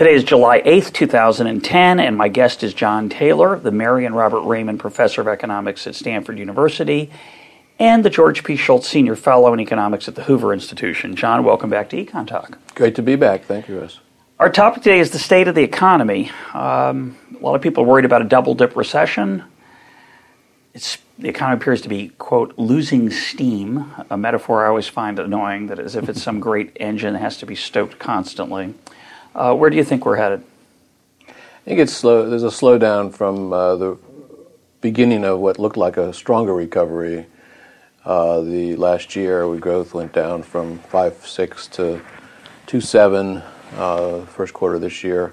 Today is July 8th, 2010, and my guest is John Taylor, the Mary and Robert Raymond Professor of Economics at Stanford University and the George P. Shultz Senior Fellow in Economics at the Hoover Institution. John, welcome back to Econ Talk. Great to be back. Thank you, Russ. Our topic today is the state of the economy. Um, a lot of people are worried about a double dip recession. It's, the economy appears to be, quote, losing steam, a metaphor I always find annoying, that as if it's some great engine that has to be stoked constantly. Uh, where do you think we're headed? I think it's slow. There's a slowdown from uh, the beginning of what looked like a stronger recovery. Uh, the last year, we growth went down from five six to two seven. Uh, first quarter this year.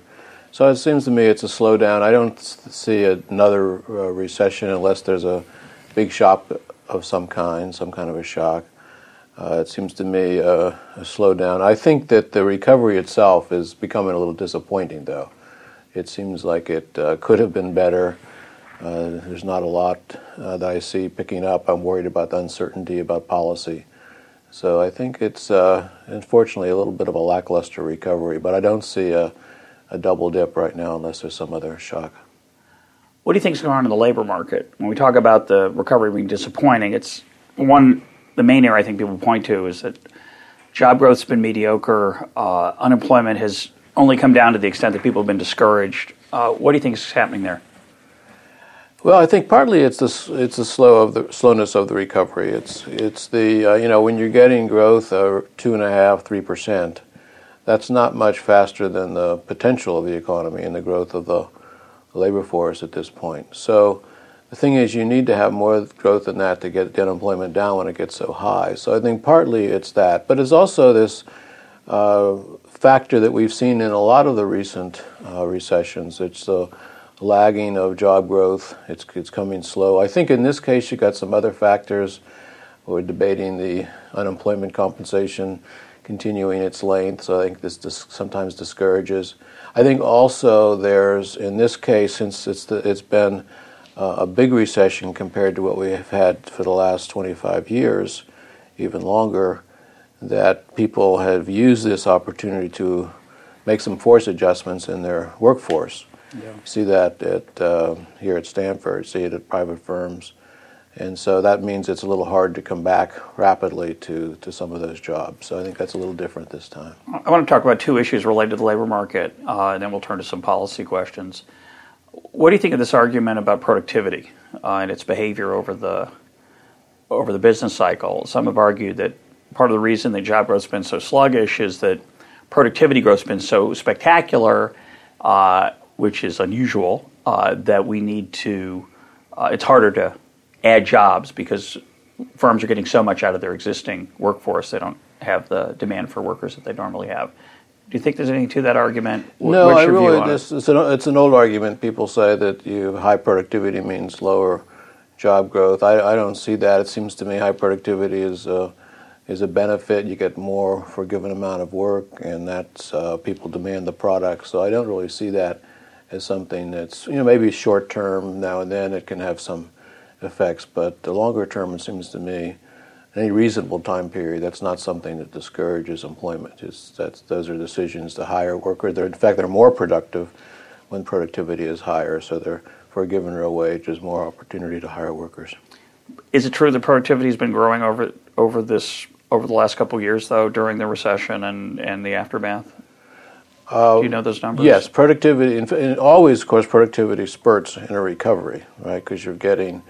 So it seems to me it's a slowdown. I don't see another uh, recession unless there's a big shock of some kind, some kind of a shock. Uh, it seems to me uh, a slowdown. I think that the recovery itself is becoming a little disappointing, though. It seems like it uh, could have been better. Uh, there's not a lot uh, that I see picking up. I'm worried about the uncertainty about policy. So I think it's uh, unfortunately a little bit of a lackluster recovery, but I don't see a, a double dip right now unless there's some other shock. What do you think is going on in the labor market? When we talk about the recovery being disappointing, it's one the main area I think people point to is that job growth's been mediocre. Uh, unemployment has only come down to the extent that people have been discouraged. Uh, what do you think is happening there? Well, I think partly it's the it's the slow of the slowness of the recovery. It's it's the uh, you know when you're getting growth of two and a half three percent, that's not much faster than the potential of the economy and the growth of the labor force at this point. So the thing is, you need to have more growth than that to get the unemployment down when it gets so high. So I think partly it's that, but it's also this uh, factor that we've seen in a lot of the recent uh, recessions. It's the lagging of job growth. It's it's coming slow. I think in this case, you've got some other factors. We're debating the unemployment compensation continuing its length, so I think this dis- sometimes discourages. I think also there's in this case, since it's the, it's been uh, a big recession compared to what we have had for the last 25 years, even longer, that people have used this opportunity to make some force adjustments in their workforce. Yeah. See that at uh, here at Stanford, see it at private firms, and so that means it's a little hard to come back rapidly to, to some of those jobs. So I think that's a little different this time. I want to talk about two issues related to the labor market, uh, and then we'll turn to some policy questions. What do you think of this argument about productivity uh, and its behavior over the over the business cycle? Some have argued that part of the reason that job growth's been so sluggish is that productivity growth's been so spectacular, uh, which is unusual. Uh, that we need to. Uh, it's harder to add jobs because firms are getting so much out of their existing workforce they don't have the demand for workers that they normally have. Do you think there's anything to that argument? No, I really. This, it? it's, an, it's an old argument. People say that you high productivity means lower job growth. I, I don't see that. It seems to me high productivity is a, is a benefit. You get more for a given amount of work, and that's uh, people demand the product. So I don't really see that as something that's you know maybe short term now and then it can have some effects, but the longer term it seems to me any reasonable time period, that's not something that discourages employment. It's, that's, those are decisions to hire workers. They're, in fact, they're more productive when productivity is higher. So they're, for a given real wage, there's more opportunity to hire workers. Is it true that productivity has been growing over over this over the last couple of years, though, during the recession and, and the aftermath? Uh, Do you know those numbers? Yes, productivity. And always, of course, productivity spurts in a recovery, right? Because you're getting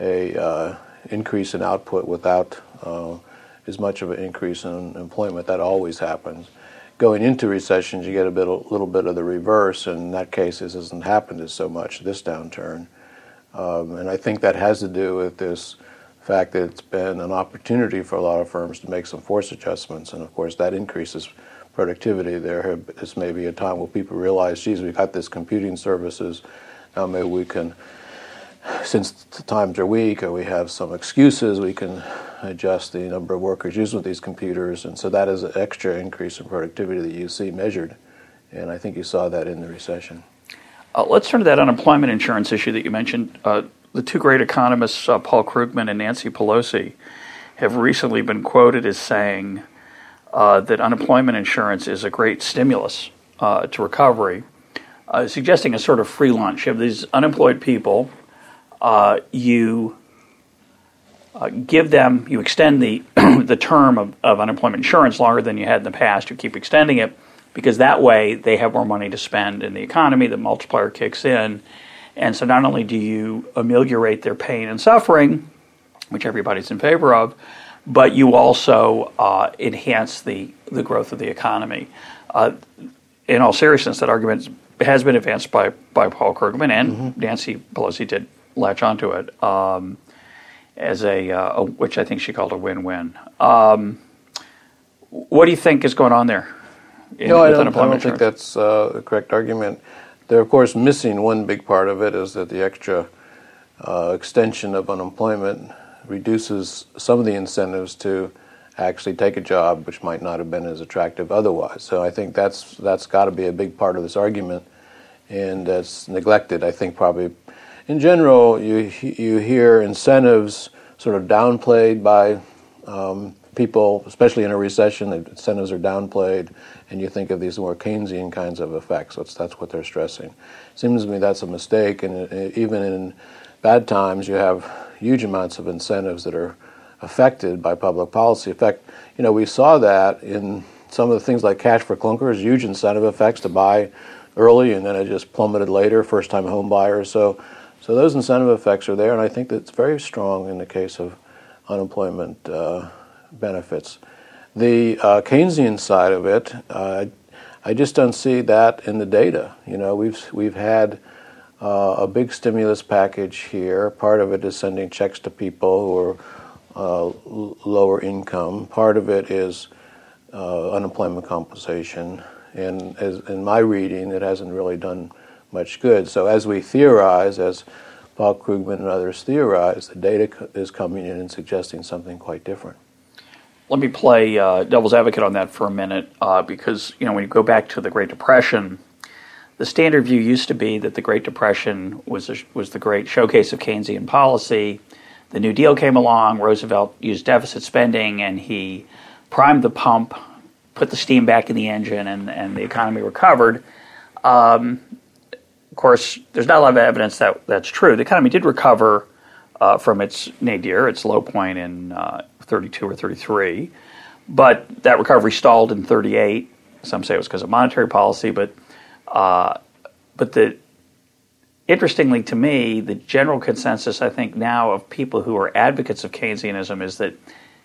a uh, increase in output without uh, as much of an increase in employment. That always happens. Going into recessions, you get a bit, a little bit of the reverse. And in that case, this hasn't happened as so much this downturn. Um, and I think that has to do with this fact that it's been an opportunity for a lot of firms to make some force adjustments, and of course that increases productivity. There this may be a time where people realize, geez, we've got this computing services. Now maybe we can, since the times are weak or we have some excuses, we can adjust the number of workers using these computers. And so that is an extra increase in productivity that you see measured. And I think you saw that in the recession. Uh, let's turn to that unemployment insurance issue that you mentioned. Uh, the two great economists, uh, Paul Krugman and Nancy Pelosi, have recently been quoted as saying uh, that unemployment insurance is a great stimulus uh, to recovery, uh, suggesting a sort of free lunch. You have these unemployed people, you give them, you extend the, the term of, of unemployment insurance longer than you had in the past, you keep extending it because that way they have more money to spend in the economy, the multiplier kicks in. And so not only do you ameliorate their pain and suffering, which everybody's in favor of, but you also uh, enhance the, the growth of the economy. Uh, in all seriousness, that argument has been advanced by, by Paul Krugman, and mm-hmm. Nancy Pelosi did latch onto it um, as a, uh, a, which I think she called a win-win. Um, what do you think is going on there? no, I don't, I don't think that's uh, the correct argument. They're, of course, missing one big part of it is that the extra uh, extension of unemployment reduces some of the incentives to actually take a job, which might not have been as attractive otherwise. So I think that's that's got to be a big part of this argument, and that's neglected. I think probably, in general, you you hear incentives sort of downplayed by um, people, especially in a recession, the incentives are downplayed, and you think of these more Keynesian kinds of effects. That's, that's what they're stressing. Seems to me that's a mistake, and even in bad times, you have huge amounts of incentives that are affected by public policy. In fact, you know, we saw that in some of the things like cash for clunkers, huge incentive effects to buy early, and then it just plummeted later, first-time home buyers. So, so those incentive effects are there, and I think that's very strong in the case of unemployment. Uh, benefits. The uh, Keynesian side of it, uh, I just don't see that in the data. You know, we've we've had uh, a big stimulus package here. Part of it is sending checks to people who are uh, lower income. Part of it is uh, unemployment compensation. And as, in my reading, it hasn't really done much good. So as we theorize, as Paul Krugman and others theorize, the data is coming in and suggesting something quite different let me play uh, devil's advocate on that for a minute uh, because you know when you go back to the Great Depression, the standard view used to be that the Great Depression was a, was the great showcase of Keynesian policy. The New Deal came along. Roosevelt used deficit spending, and he primed the pump, put the steam back in the engine, and, and the economy recovered. Um, course, there's not a lot of evidence that that's true. The economy did recover uh, from its nadir, its low point in uh, 32 or 33. But that recovery stalled in 38. Some say it was because of monetary policy, but uh, but the interestingly to me, the general consensus I think now of people who are advocates of Keynesianism is that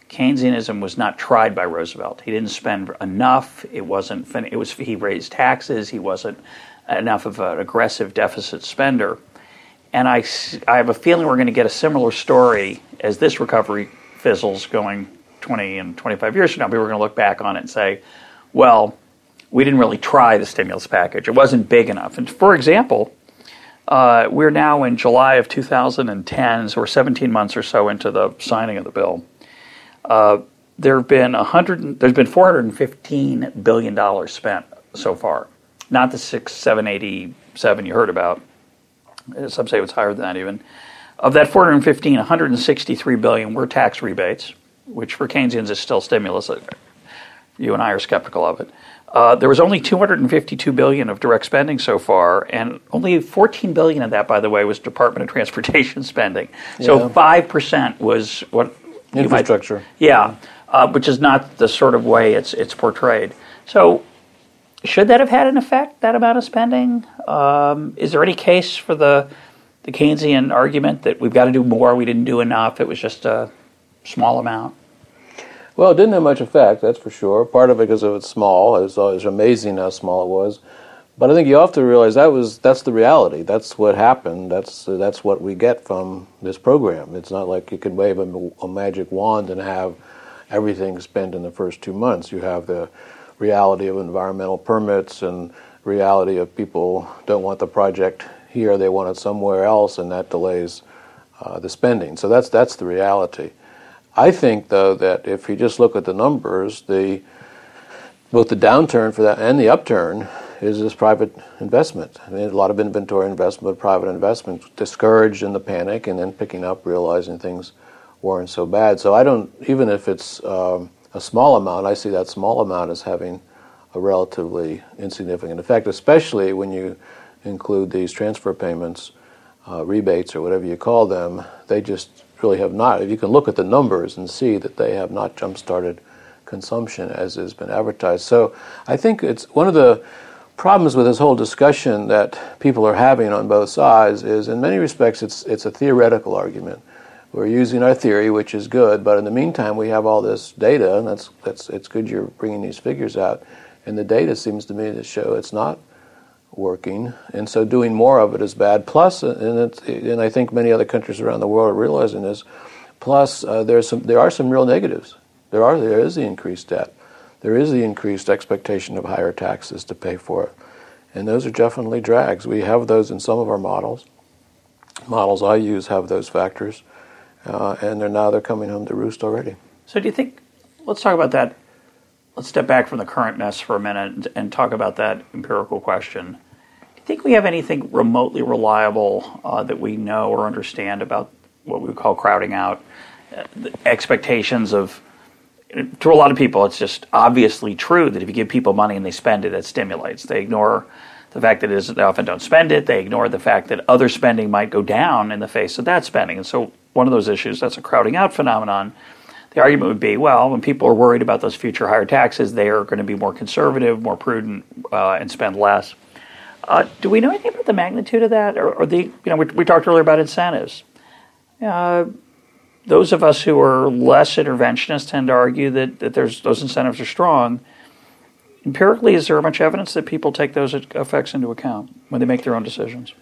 Keynesianism was not tried by Roosevelt. He didn't spend enough. It wasn't. It was. He raised taxes. He wasn't enough of an aggressive deficit spender. And I, I have a feeling we're going to get a similar story as this recovery fizzles going 20 and 25 years from now, people are going to look back on it and say, well, we didn't really try the stimulus package. It wasn't big enough. And for example, uh, we're now in July of 2010, so we're 17 months or so into the signing of the bill. Uh, there have been 100, there's been 415 billion dollars spent so far, not the six, seven, eighty, seven you heard about. Some say it's higher than that even. Of that 415, 163 billion were tax rebates, which for Keynesians is still stimulus. You and I are skeptical of it. Uh, there was only 252 billion of direct spending so far, and only 14 billion of that, by the way, was Department of Transportation spending. So five percent was what infrastructure. Might, yeah, uh, which is not the sort of way it's it's portrayed. So, should that have had an effect? That amount of spending? Um, is there any case for the the Keynesian argument that we've got to do more, we didn't do enough, it was just a small amount? Well, it didn't have much effect, that's for sure. Part of it because it was small. It's always amazing how small it was. But I think you have to realize that was that's the reality. That's what happened. That's that's what we get from this program. It's not like you can wave a, a magic wand and have everything spent in the first two months. You have the reality of environmental permits and reality of people don't want the project here, they want it somewhere else, and that delays uh, the spending. So that's that's the reality. I think, though, that if you just look at the numbers, the both the downturn for that and the upturn is this private investment. I mean, a lot of inventory investment, private investment, discouraged in the panic, and then picking up, realizing things weren't so bad. So I don't, even if it's um, a small amount, I see that small amount as having a relatively insignificant effect, especially when you include these transfer payments, uh, rebates, or whatever you call them. They just really have not. If you can look at the numbers and see that they have not jump started consumption as has been advertised. So I think it's one of the problems with this whole discussion that people are having on both sides is in many respects it's it's a theoretical argument. We're using our theory, which is good, but in the meantime we have all this data, and that's that's it's good you're bringing these figures out, and the data seems to me to show it's not working, and so doing more of it is bad. Plus, and and I think many other countries around the world are realizing this. Plus, uh, there's some there are some real negatives. There are there is the increased debt there is the increased expectation of higher taxes to pay for it. And those are definitely drags. We have those in some of our models. Models I use have those factors, uh, and they're now they're coming home to roost already. So, do you think? Let's talk about that. Let's step back from the current mess for a minute and, talk about that empirical question. Do you think we have anything remotely reliable uh, that we know or understand about what we call crowding out uh, expectations of to a lot of people, it's just obviously true that if you give people money and they spend it, it stimulates. They ignore the fact that they often don't spend it. They ignore the fact that other spending might go down in the face of that spending. And so, one of those issues that's a crowding out phenomenon. The argument would be, well, when people are worried about those future higher taxes, they are going to be more conservative, more prudent, uh, and spend less. Uh, do we know anything about the magnitude of that, or, or the? You know, we, we, talked earlier about incentives. Uh, those of us who are less interventionist tend to argue that, that there's those incentives are strong. Empirically, is there much evidence that people take those effects into account when they make their own decisions?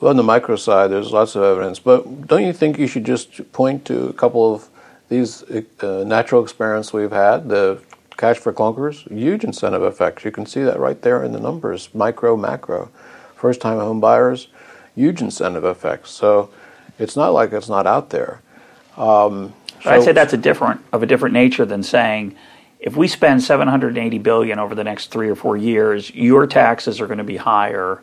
Well, on the micro side, there's lots of evidence, but don't you think you should just point to a couple of these uh, natural experiments we've had? The cash for clunkers, huge incentive effects. You can see that right there in the numbers, micro, macro. First time home buyers, huge incentive effects. So it's not like it's not out there. Um, so I'd say that's a different of a different nature than saying if we spend 780 billion over the next three or four years, your taxes are going to be higher.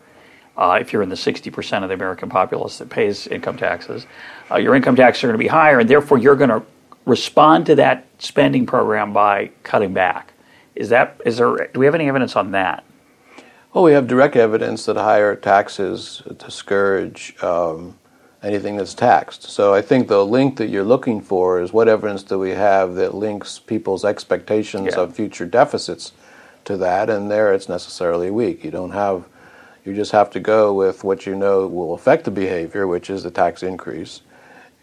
Uh, if you're in the 60% of the American populace that pays income taxes, uh, your income taxes are going to be higher, and therefore you're going to respond to that spending program by cutting back. Is that is there? Do we have any evidence on that? Well, we have direct evidence that higher taxes discourage um, anything that's taxed. So I think the link that you're looking for is what evidence do we have that links people's expectations yeah. of future deficits to that, and there it's necessarily weak. You don't have, you just have to go with what you know will affect the behavior, which is the tax increase.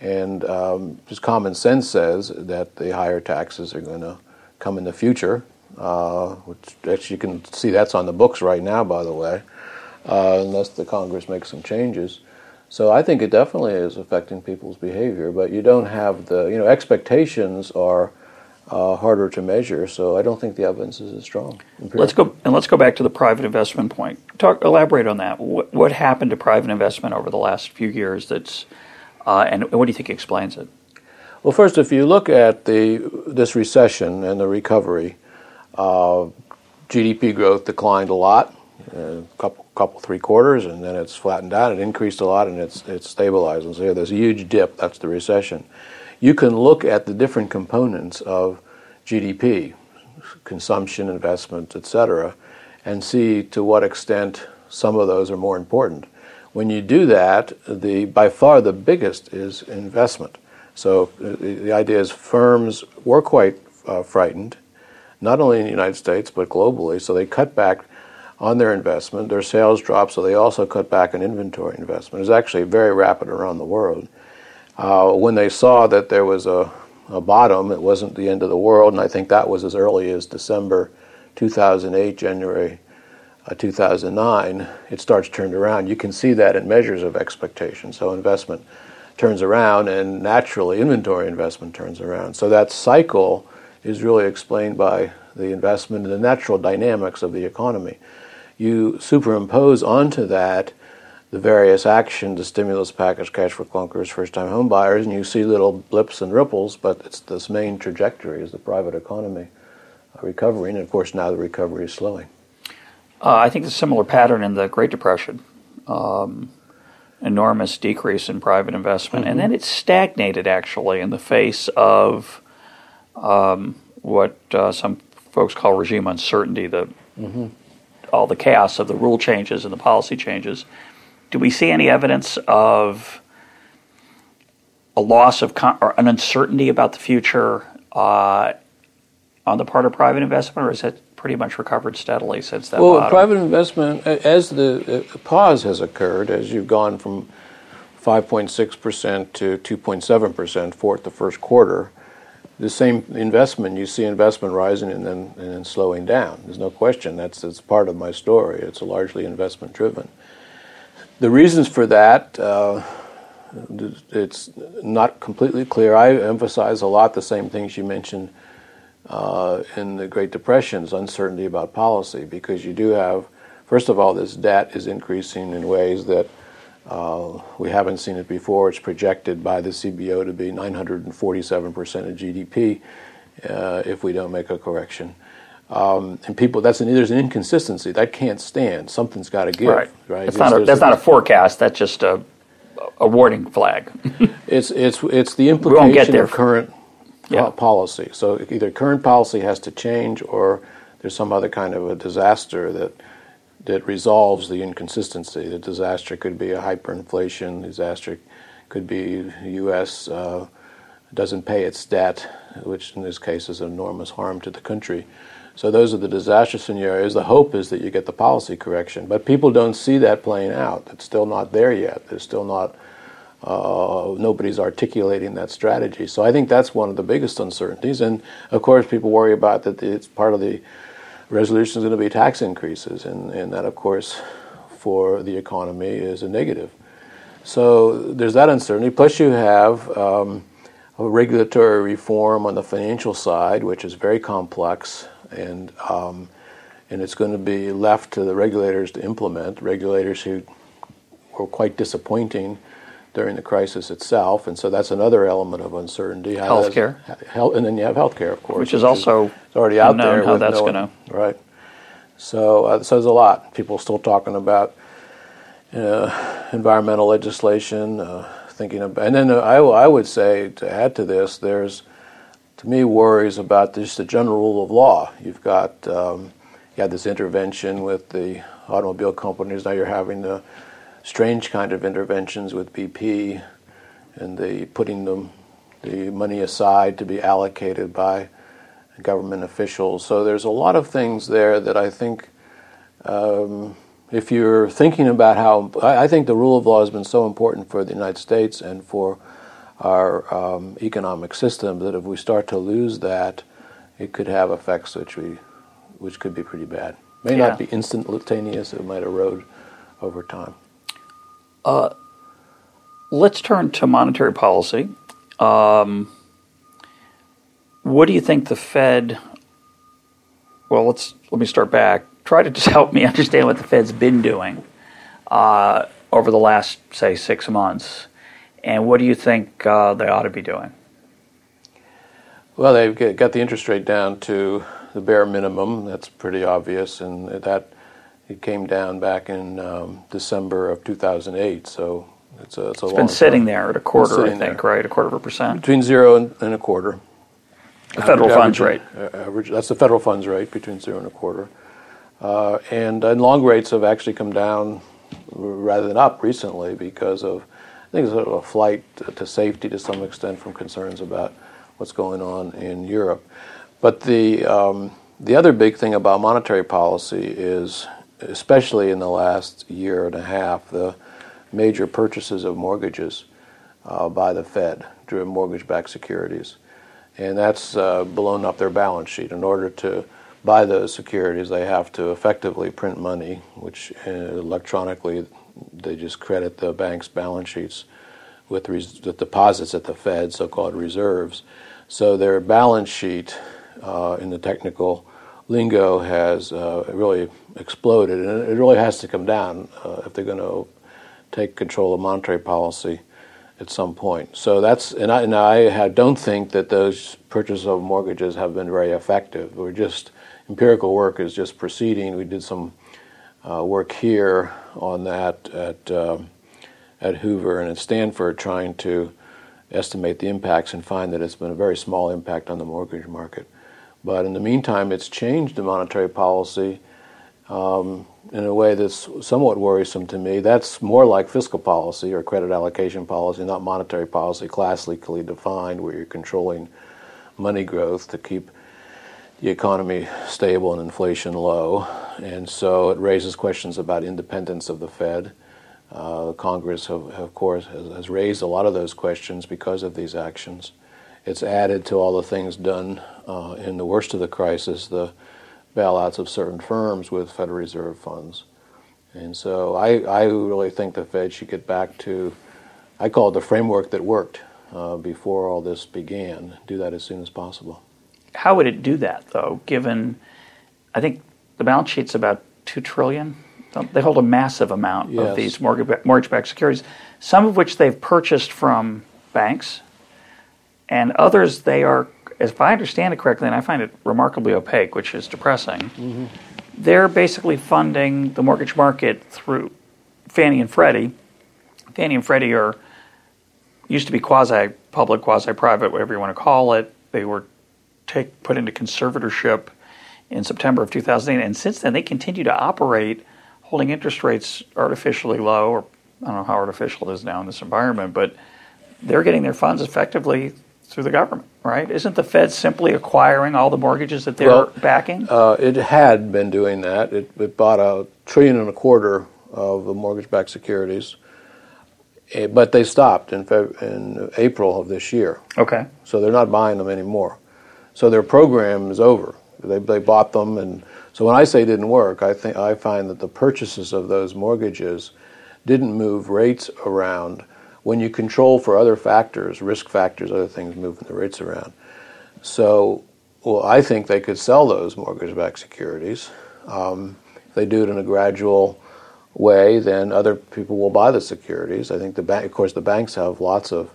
And um, just common sense says that the higher taxes are going to come in the future, uh, which actually you can see that's on the books right now, by the way, uh, unless the Congress makes some changes. So I think it definitely is affecting people's behavior, but you don't have the, you know, expectations are uh, harder to measure, so I don't think the evidence is as strong. Let's go and let's go back to the private investment point. Talk, elaborate on that. What, what happened to private investment over the last few years? That's uh, and what do you think explains it? Well, first, if you look at the this recession and the recovery, uh, GDP growth declined a lot, a uh, couple couple three quarters, and then it's flattened out. It increased a lot, and it's it's stabilized. And so yeah, there's a huge dip. That's the recession. You can look at the different components of GDP, consumption, investment, etc., and see to what extent some of those are more important. When you do that, the by far the biggest is investment. So uh, the idea is firms were quite uh, frightened, not only in the United States but globally. So they cut back on their investment. Their sales dropped, so they also cut back on inventory investment. It was actually very rapid around the world. Uh, when they saw that there was a, a, bottom, it wasn't the end of the world, and I think that was as early as December 2008, January uh, 2009, it starts turned around. You can see that in measures of expectation. So investment turns around, and naturally, inventory investment turns around. So that cycle is really explained by the investment and the natural dynamics of the economy. You superimpose onto that the various actions, the stimulus package, cash for clunkers, first-time home buyers, and you see little blips and ripples, but it's this main trajectory is the private economy recovering, and of course now the recovery is slowing. Uh, I think a similar pattern in the Great Depression. Um, enormous decrease in private investment, mm-hmm. and then it stagnated actually in the face of um, what uh, some folks call regime uncertainty, the mm-hmm. all the chaos of the rule changes and the policy changes. Do we see any evidence of a loss of con- or an uncertainty about the future uh, on the part of private investment, or is it pretty much recovered steadily since that? Well, bottom? private investment, as the pause has occurred, as you've gone from 5.6% to 2.7% for the first quarter, the same investment, you see investment rising and then, and then slowing down. There's no question. That's, that's part of my story. It's largely investment driven. The reasons for that, uh, it's not completely clear. I emphasize a lot the same things you mentioned uh, in the Great Depression's uncertainty about policy, because you do have, first of all, this debt is increasing in ways that uh, we haven't seen it before. It's projected by the CBO to be 947% of GDP uh, if we don't make a correction. Um, and people, that's an, there's an inconsistency that can't stand. Something's got to give. Right. Right. That's, not a, that's a, not a forecast. That's just a a warning flag. it's it's it's the implication of current yeah. policy. So either current policy has to change, or there's some other kind of a disaster that that resolves the inconsistency. The disaster could be a hyperinflation. Disaster could be the U.S. Uh, doesn't pay its debt, which in this case is enormous harm to the country. So those are the disaster scenarios. The hope is that you get the policy correction, but people don't see that playing out. It's still not there yet. There's still not. Uh, nobody's articulating that strategy. So I think that's one of the biggest uncertainties. And of course, people worry about that it's part of the resolution is going to be tax increases, and, and that, of course, for the economy is a negative. So there's that uncertainty. Plus, you have um, a regulatory reform on the financial side, which is very complex and um, and it's going to be left to the regulators to implement. Regulators who were quite disappointing during the crisis itself, and so that's another element of uncertainty. Healthcare, health, and then you have healthcare, of course, which is also is already out there. How that's going to right. So, uh, so there's a lot. People still talking about uh, environmental legislation, uh, thinking about, and then I, I would say to add to this, there's to me, worries about just the general rule of law. You've got um, you had this intervention with the automobile companies. Now you're having the strange kind of interventions with BP and the putting them the money aside to be allocated by government officials. So there's a lot of things there that I think. Um, if you're thinking about how, I think the rule of law has been so important for the United States and for our um, economic system that if we start to lose that, it could have effects which we, which could be pretty bad. May yeah. not be instantaneous; it might erode over time. Uh, let's turn to monetary policy. Um, what do you think the Fed? Well, let's let me start back. Try to just help me understand what the Fed's been doing uh, over the last, say, six months and what do you think uh, they ought to be doing? Well, they've got the interest rate down to the bare minimum. That's pretty obvious, and that it came down back in um, December of 2008. So it's a, it's a it's been sitting time. there at a quarter, I think, there. right? A quarter of a percent between zero and, and a quarter. The federal average, funds rate. Uh, average, that's the federal funds rate between zero and a quarter. Uh, and, and long rates have actually come down rather than up recently because of think it's sort of a flight to safety to some extent from concerns about what's going on in Europe. But the um, the other big thing about monetary policy is, especially in the last year and a half, the major purchases of mortgages uh, by the Fed through mortgage-backed securities, and that's uh, blown up their balance sheet. In order to buy those securities, they have to effectively print money, which uh, electronically they just credit the bank's balance sheets with, res- with deposits at the Fed, so-called reserves. So their balance sheet uh, in the technical lingo has uh, really exploded, and it really has to come down uh, if they're going to take control of monetary policy at some point. So that's and I, and I don't think that those purchases of mortgages have been very effective. We're just empirical work is just proceeding. We did some uh, work here on that at um, at Hoover and at Stanford, trying to estimate the impacts and find that it's been a very small impact on the mortgage market. But in the meantime, it's changed the monetary policy um, in a way that's somewhat worrisome to me. That's more like fiscal policy or credit allocation policy, not monetary policy, classically defined, where you're controlling money growth to keep the economy stable and inflation low. And so it raises questions about independence of the Fed. Uh, Congress, have, of course, has, has, raised a lot of those questions because of these actions. It's added to all the things done uh, in the worst of the crisis, the bailouts of certain firms with Federal Reserve funds. And so I, I really think the Fed should get back to, I call it the framework that worked uh, before all this began, do that as soon as possible. How would it do that, though, given, I think the balance sheet's about 2 trillion? They hold a massive amount yes. of these mortgage-backed securities, some of which they've purchased from banks, and others they are if I understand it correctly, and I find it remarkably opaque, which is depressing, mm-hmm. they're basically funding the mortgage market through Fannie and Freddie. Fannie and Freddie are used to be quasi public, quasi private, whatever you want to call it. They were take, put into conservatorship in September of 2008, and since then they continue to operate, holding interest rates artificially low, or I don't know how artificial it is now in this environment, but they're getting their funds effectively through the government, right? Isn't the Fed simply acquiring all the mortgages that they're well, backing? Uh, it had been doing that. It, it, bought a trillion and a quarter of the mortgage-backed securities, eh, but they stopped in, Feb- in April of this year. Okay. So they're not buying them anymore. So their program is over. They, they bought them, and so when I say didn't work, I think I find that the purchases of those mortgages didn't move rates around when you control for other factors, risk factors, other things moving the rates around. So, well, I think they could sell those mortgage-backed securities. Um, if they do it in a gradual way, then other people will buy the securities. I think the bank, of course, the banks have lots of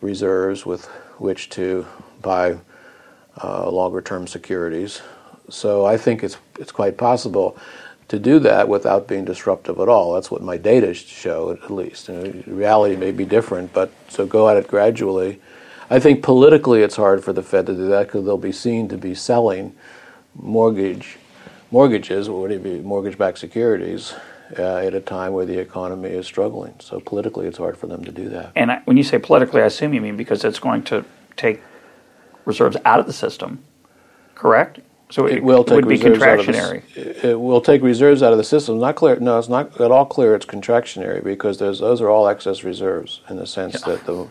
reserves with which to buy uh, longer-term securities. So I think it's it's quite possible to do that without being disruptive at all. That's what my data show, at least. You know, reality may be different, but so go at it gradually. I think politically it's hard for the Fed to do that because they'll be seen to be selling mortgage mortgages, or mortgage-backed securities, uh, at a time where the economy is struggling. So politically, it's hard for them to do that. And I, when you say politically, I assume you mean because it's going to take reserves out of the system, correct? So it, it will take would be contractionary. The, it will take reserves out of the system. Not clear. No, it's not at all clear. It's contractionary because those are all excess reserves in the sense yeah. that the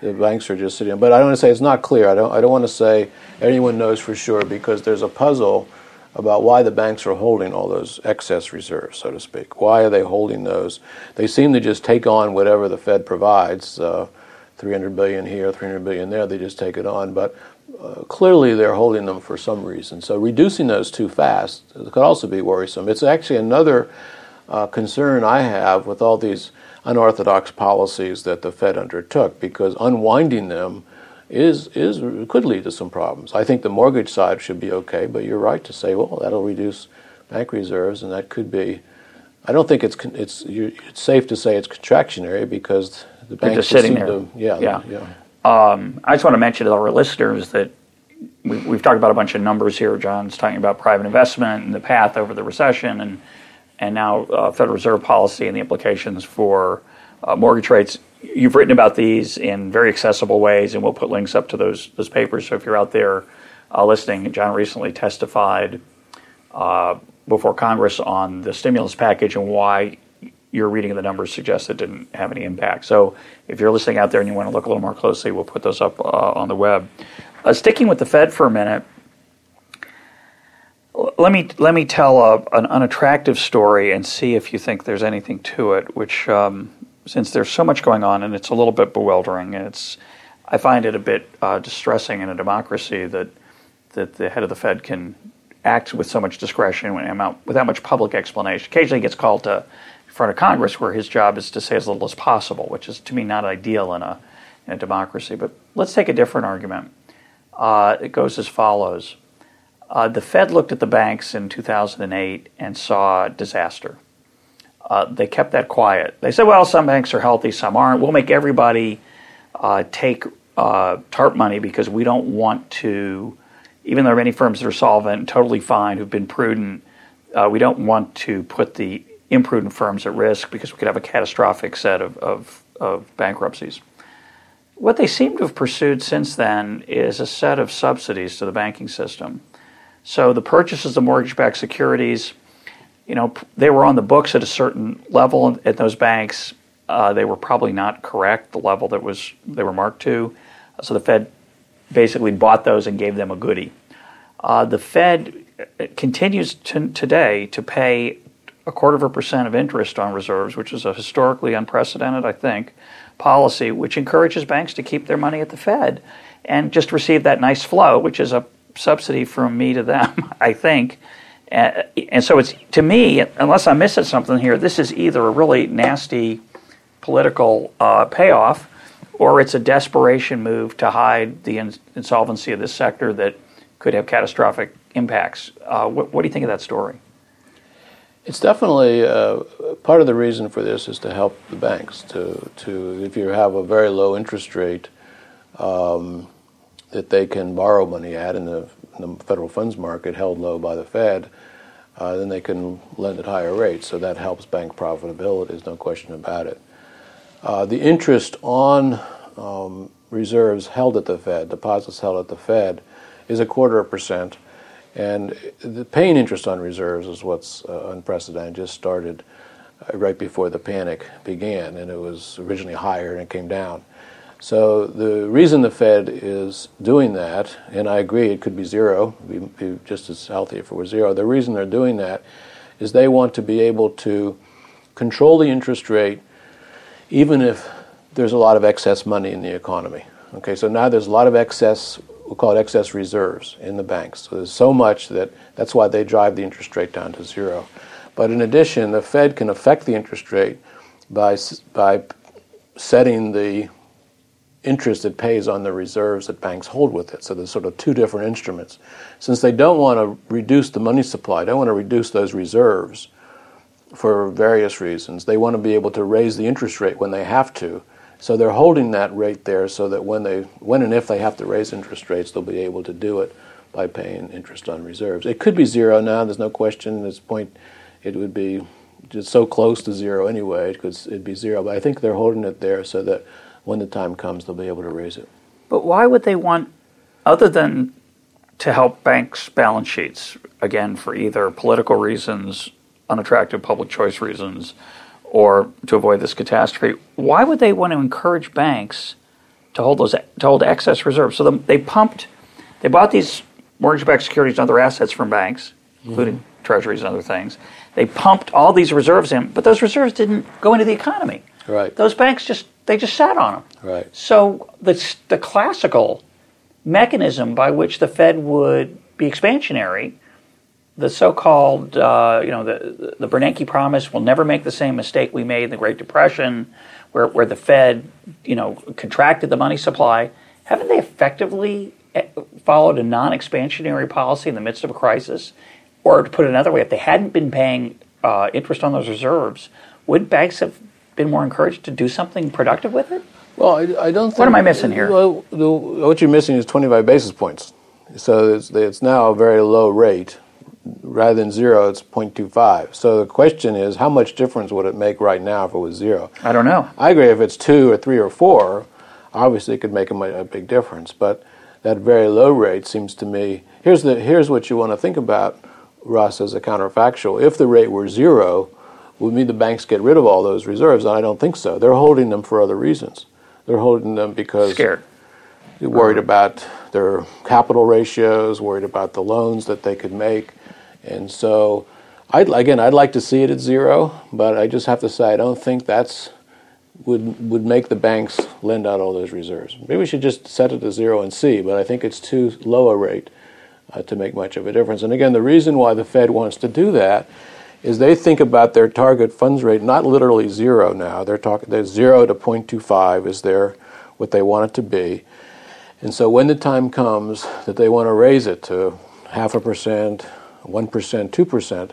the banks are just sitting. But I don't want to say it's not clear. I don't. I don't want to say anyone knows for sure because there's a puzzle about why the banks are holding all those excess reserves, so to speak. Why are they holding those? They seem to just take on whatever the Fed provides. Uh, 300 billion here, 300 billion there. They just take it on. But uh, clearly they're holding them for some reason. So reducing those too fast could also be worrisome. It's actually another uh, concern I have with all these unorthodox policies that the Fed undertook because unwinding them is is could lead to some problems. I think the mortgage side should be okay, but you're right to say, well, that'll reduce bank reserves, and that could be. I don't think it's it's it's safe to say it's contractionary because the banks just sitting there. To, yeah, yeah. yeah. Um, I just want to mention to our listeners that we, have talked about a bunch of numbers here. John's talking about private investment and the path over the recession, and and now uh, Federal Reserve policy and the implications for uh, mortgage rates. You've written about these in very accessible ways, and we'll put links up to those those papers. So if you're out there uh, listening, John recently testified uh, before Congress on the stimulus package and why your reading of the numbers suggests it didn't have any impact. So if you're listening out there and you want to look a little more closely, we'll put those up uh, on the web. Uh, sticking with the Fed for a minute, let me let me tell a, an unattractive story and see if you think there's anything to it. Which, um, since there's so much going on and it's a little bit bewildering, and it's I find it a bit uh, distressing in a democracy that that the head of the Fed can act with so much discretion without much public explanation. Occasionally, gets called to front of Congress, where his job is to say as little as possible, which is to me not ideal in a in a democracy. But let's take a different argument. Uh, it goes as follows. Uh, the Fed looked at the banks in 2008 and saw disaster. Uh, they kept that quiet. They said, well, some banks are healthy, some aren't. We'll make everybody uh, take uh, TARP money because we don't want to, even though there are many firms that are solvent, totally fine, who've been prudent, uh, we don't want to put the imprudent firms at risk because we could have a catastrophic set of, of, of bankruptcies. What they seem to have pursued since then is a set of subsidies to the banking system. So the purchases of mortgage-backed securities, you know, they were on the books at a certain level at those banks. Uh, they were probably not correct, the level that was they were marked to. So the Fed basically bought those and gave them a goodie. Uh, the Fed continues to, today to pay a quarter of a percent of interest on reserves, which is a historically unprecedented, I think, policy which encourages banks to keep their money at the Fed and just receive that nice flow, which is a subsidy from me to them, I think. And, and so it's to me, unless I'm missing something here, this is either a really nasty political uh, payoff, or it's a desperation move to hide the ins- insolvency of this sector that could have catastrophic impacts. Uh, what, what do you think of that story? It's definitely uh, part of the reason for this is to help the banks to to if you have a very low interest rate um, that they can borrow money at in the, in the, federal funds market held low by the Fed, uh, then they can lend at higher rates. So that helps bank profitability. There's no question about it. Uh, the interest on um, reserves held at the Fed, deposits held at the Fed, is a quarter of a percent. And the paying interest on reserves is what's uh, unprecedented. Just started uh, right before the panic began, and it was originally higher and it came down. So the reason the Fed is doing that, and I agree it could be zero, be, be just as healthy if it were zero. The reason they're doing that is they want to be able to control the interest rate, even if there's a lot of excess money in the economy. Okay, so now there's a lot of excess we'll call it excess reserves in the banks. So there's so much that that's why they drive the interest rate down to zero. But in addition, the Fed can affect the interest rate by by setting the interest it pays on the reserves that banks hold with it. So there's sort of two different instruments. Since they don't want to reduce the money supply, don't want to reduce those reserves for various reasons. They want to be able to raise the interest rate when they have to so they're holding that rate there so that when they when and if they have to raise interest rates, they'll be able to do it by paying interest on reserves. It could be zero now. There's no question. At this point, it would be just so close to zero anyway. Because it'd be zero. But I think they're holding it there so that when the time comes, they'll be able to raise it. But why would they want, other than to help banks' balance sheets, again for either political reasons, unattractive public choice reasons? Or to avoid this catastrophe, why would they want to encourage banks to hold those to hold excess reserves? So the, they pumped, they bought these mortgage-backed securities and other assets from banks, mm-hmm. including treasuries and other things. They pumped all these reserves in, but those reserves didn't go into the economy. Right. Those banks just they just sat on them. Right. So the the classical mechanism by which the Fed would be expansionary the so-called, uh, you know, the, the Bernanke promise will never make the same mistake we made in the Great Depression, where, where the Fed, you know, contracted the money supply. Haven't they effectively eh, followed a non-expansionary policy in the midst of a crisis? Or to put it another way, if they hadn't been paying uh, interest on those reserves, would banks have been more encouraged to do something productive with it? Well, I, I don't. Think, what am I missing here? Well, the, what you're missing is 25 basis points. So it's, it's now a very low rate rather than zero, it's 0.25. So the question is, how much difference would it make right now if it was zero? I don't know. I agree. If it's two or three or four, obviously it could make a, a big difference. But that very low rate seems to me. Here's the here's what you want to think about, Russ, as a counterfactual. If the rate were zero, would mean the banks get rid of all those reserves? And I don't think so. They're holding them for other reasons. They're holding them because scared, worried about their capital ratios, worried about the loans that they could make and so, I'd, again, I'd like to see it at zero, but I just have to say I don't think that's would would make the banks lend out all those reserves. Maybe we should just set it to zero and see, but I think it's too low a rate uh, to make much of a difference. And again, the reason why the Fed wants to do that is they think about their target funds rate not literally zero now. They're talking they're zero to 0.25 is their what they want it to be. And so when the time comes that they want to raise it to half a percent, one percent, two percent,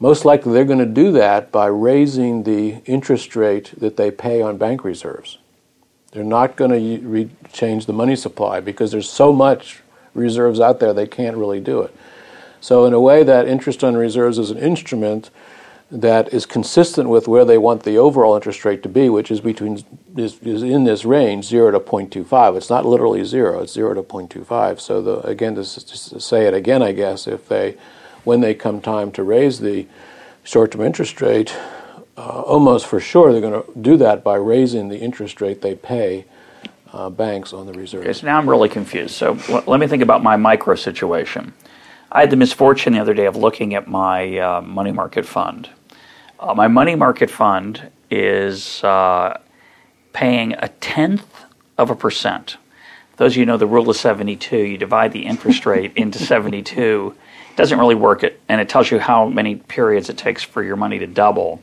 most likely they're going to do that by raising the interest rate that they pay on bank reserves. They're not going to re- change the money supply because there's so much reserves out there they can't really do it. So in a way, that interest on reserves is an instrument that is consistent with where they want the overall interest rate to be, which is between is, is in this range zero to 0.25. It's not literally zero; it's zero to 0.25. So the, again, to, to say it again, I guess if they, when they come time to raise the short-term interest rate, uh, almost for sure they're going to do that by raising the interest rate they pay uh, banks on the reserve. Okay, so now I'm really confused. So let me think about my micro situation. I had the misfortune the other day of looking at my uh, money market fund. Uh, my money market fund is uh, paying a tenth of a percent. Those of you know the rule of 72, you divide the interest rate into 72. It doesn't really work, it, and it tells you how many periods it takes for your money to double.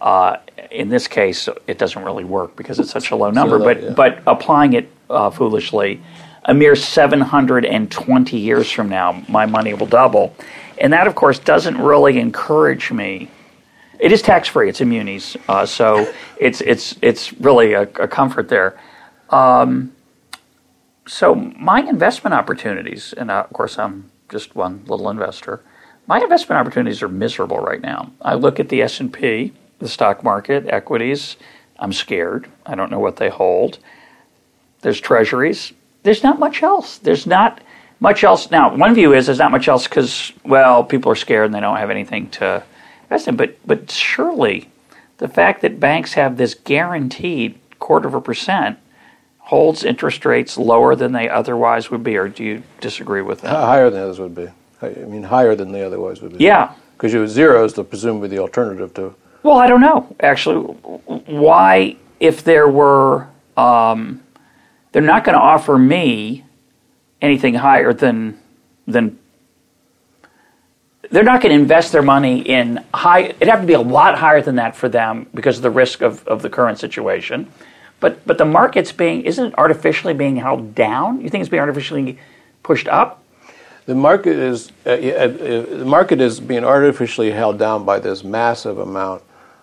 Uh, in this case, it doesn't really work because it's such a low number. low, but yeah. but applying it uh, foolishly, a mere 720 years from now, my money will double, and that of course doesn't really encourage me. It is tax free; it's immunis, uh, so it's it's it's really a, a comfort there. Um, so my investment opportunities, and uh, of course I'm just one little investor. My investment opportunities are miserable right now. I look at the S and P, the stock market, equities. I'm scared. I don't know what they hold. There's treasuries. There's not much else. There's not much else. Now, one view is there's not much else because, well, people are scared and they don't have anything to invest in. But, but surely the fact that banks have this guaranteed quarter of a percent holds interest rates lower than they otherwise would be, or do you disagree with that? Higher than the others would be. I mean, higher than they otherwise would be. Yeah. Because you zero is the presumably the alternative to. Well, I don't know actually. Why, if there were, um, they're not going to offer me anything higher than than. They're not going to invest their money in high. It'd have to be a lot higher than that for them because of the risk of, of the current situation. But but the market's being isn't it artificially being held down? You think it's being artificially pushed up? The market is uh, uh, the market is being artificially held down by this massive amount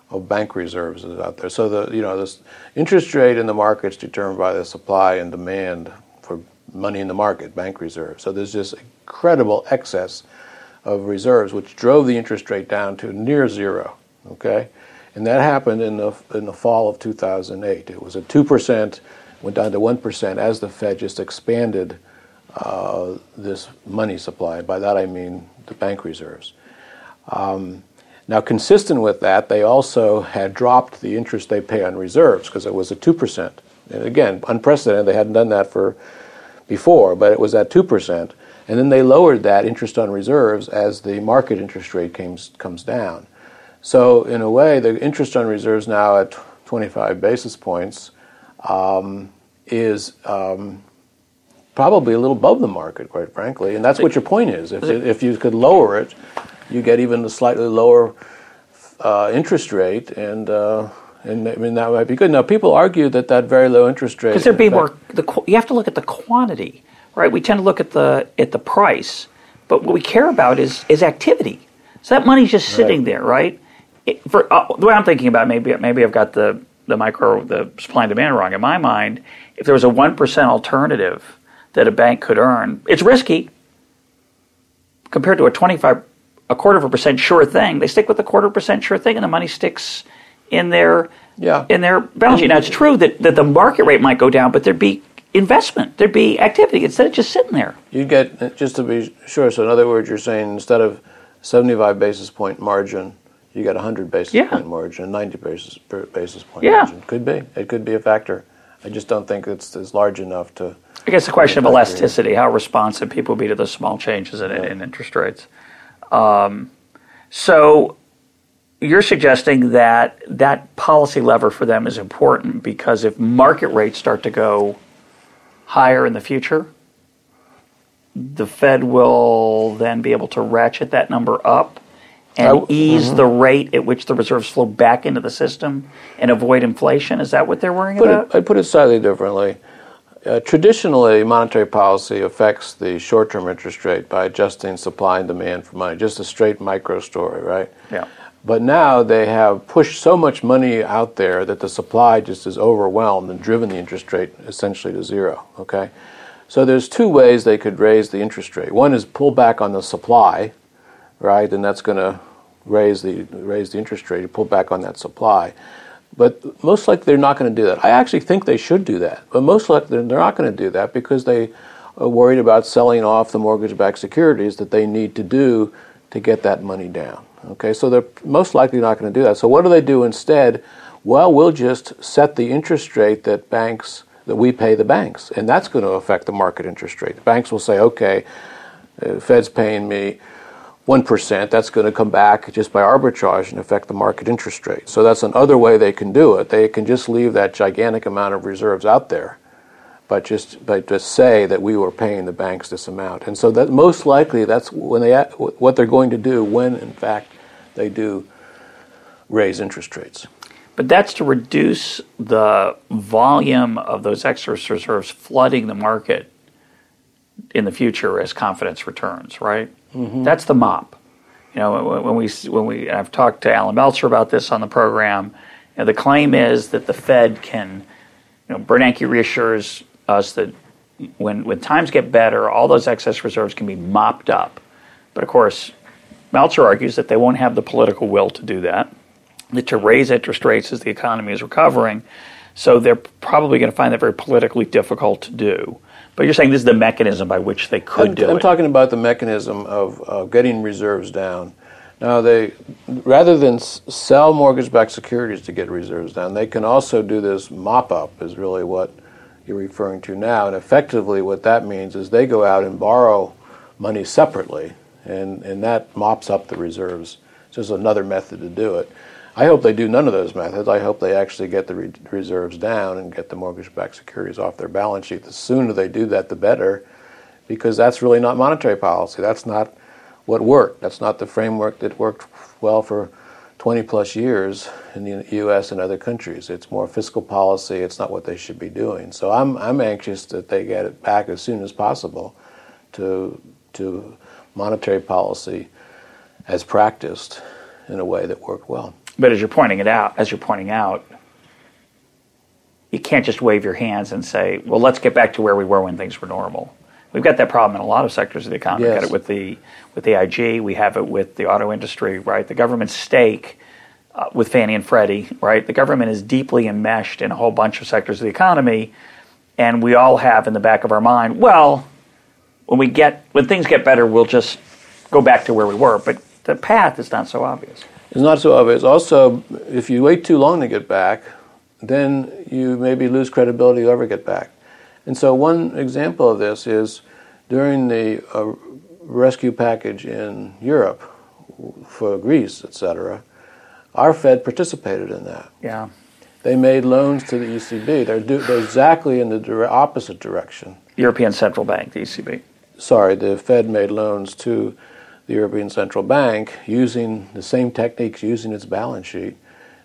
of bank reserves that is out there. So the you know this interest rate in the market is determined by the supply and demand for money in the market, bank reserves. So there's this incredible excess of reserves, which drove the interest rate down to near zero. Okay, and that happened in the in the fall of 2008. It was two percent, went down to one percent as the Fed just expanded uh, this money supply. By that I mean the bank reserves. Um, now, consistent with that, they also had dropped the interest they pay on reserves because it was two percent. And again, unprecedented. They hadn't done that for before, but it was at two percent. And then they lowered that interest on reserves as the market interest rate comes comes down. So in a way, the interest on reserves now at 25 basis points um, is um, probably a little above the market, quite frankly. And that's what your point is. If, if you could lower it, you get even a slightly lower uh, interest rate, and uh, and I mean that might be good. Now people argue that that very low interest rate because there'd be more. The you have to look at the quantity, right? We tend to look at the at the price, but what we care about is is activity. So that money's just sitting Right. there, right? It, for uh, the way I'm thinking about, it, maybe maybe I've got the the micro the supply and demand wrong. In my mind, if there was a one percent alternative that a bank could earn, it's risky compared to a twenty five a quarter of a percent sure thing. They stick with the quarter percent sure thing, and the money sticks in their Yeah. in their balance sheet. Now it's true that, that the market rate might go down, but there'd be investment, there'd be activity instead of just sitting there. You'd get just to be sure. So in other words, you're saying instead of 75 basis point margin, you got 100 basis Yeah. point margin, 90 basis basis point Yeah. margin. Could be. It could be a factor. I just don't think it's, it's large enough to. I guess the question of elasticity, how responsive people will be to the small changes in, in interest rates. Um, so you're suggesting that that policy lever for them is important because if market rates start to go higher in the future, the Fed will then be able to ratchet that number up and I- ease the rate at which the reserves flow back into the system and avoid inflation. Is that what they're worrying Put about? it, I'd put it slightly differently. Uh, traditionally, monetary policy affects the short-term interest rate by adjusting supply and demand for money, just a straight micro story, right? yeah. But now they have pushed so much money out there that the supply just is overwhelmed and driven the interest rate essentially to zero. Okay, so there's two ways they could raise the interest rate. One is pull back on the supply, right, and that's going to raise the raise the interest rate. Pull back on that supply, but most likely they're not going to do that. I actually think they should do that, but most likely they're not going to do that because they are worried about selling off the mortgage-backed securities that they need to do to get that money down. Okay, so they're most likely not going to do that. So what do they do instead? Well, we'll just set the interest rate that banks that we pay the banks, and that's going to affect the market interest rate. The banks will say, okay, uh, Fed's paying me one percent. That's going to come back just by arbitrage and affect the market interest rate. So that's another way they can do it. They can just leave that gigantic amount of reserves out there but just but just say that we were paying the banks this amount. And so that most likely that's when they what they're going to do when in fact they do raise interest rates. But that's to reduce the volume of those excess reserves flooding the market in the future as confidence returns, right? Mm-hmm. That's the mop. You know, when we when we I've talked to Allan Meltzer about this on the program. You know, the claim is that the Fed can, you know, Bernanke reassures us that when when times get better, all those excess reserves can be mopped up. But of course, Meltzer argues that they won't have the political will to do that, that to raise interest rates as the economy is recovering. So they're probably going to find that very politically difficult to do. But you're saying this is the mechanism by which they could I'm, do I'm it. talking about the mechanism of, of getting reserves down. Now they, rather than s- sell mortgage-backed securities to get reserves down, they can also do this mop-up. Is really what you're referring to now. And effectively, what that means is they go out and borrow money separately, and, and that mops up the reserves. It's just another method to do it. I hope they do none of those methods. I hope they actually get the re- reserves down and get the mortgage-backed securities off their balance sheet. The sooner they do that, the better, because that's really not monetary policy. That's not what worked. That's not the framework that worked well for 20 plus years in the U.S. and other countries. It's more fiscal policy. It's not what they should be doing. So I'm I'm anxious that they get it back as soon as possible to to monetary policy as practiced in a way that worked well. But as you're pointing it out, as you're pointing out, you can't just wave your hands and say, "Well, let's get back to where we were when things were normal." We've got that problem in a lot of sectors of the economy. We've got it with the with AIG. We have it with the auto industry. Right, the government's stake uh, with Fannie and Freddie. Right, the government is deeply enmeshed in a whole bunch of sectors of the economy, and we all have in the back of our mind, well, when we get when things get better, we'll just go back to where we were. But the path is not so obvious. It's not so obvious. Also, if you wait too long to get back, then you maybe lose credibility to ever get back. And so, one example of this is during the uh, rescue package in Europe for Greece, etc. Our Fed participated in that. Yeah. They made loans to the ECB. They're, do, they're exactly in the dire- opposite direction. European Central Bank, the ECB. Sorry, the Fed made loans to the European Central Bank using the same techniques, using its balance sheet.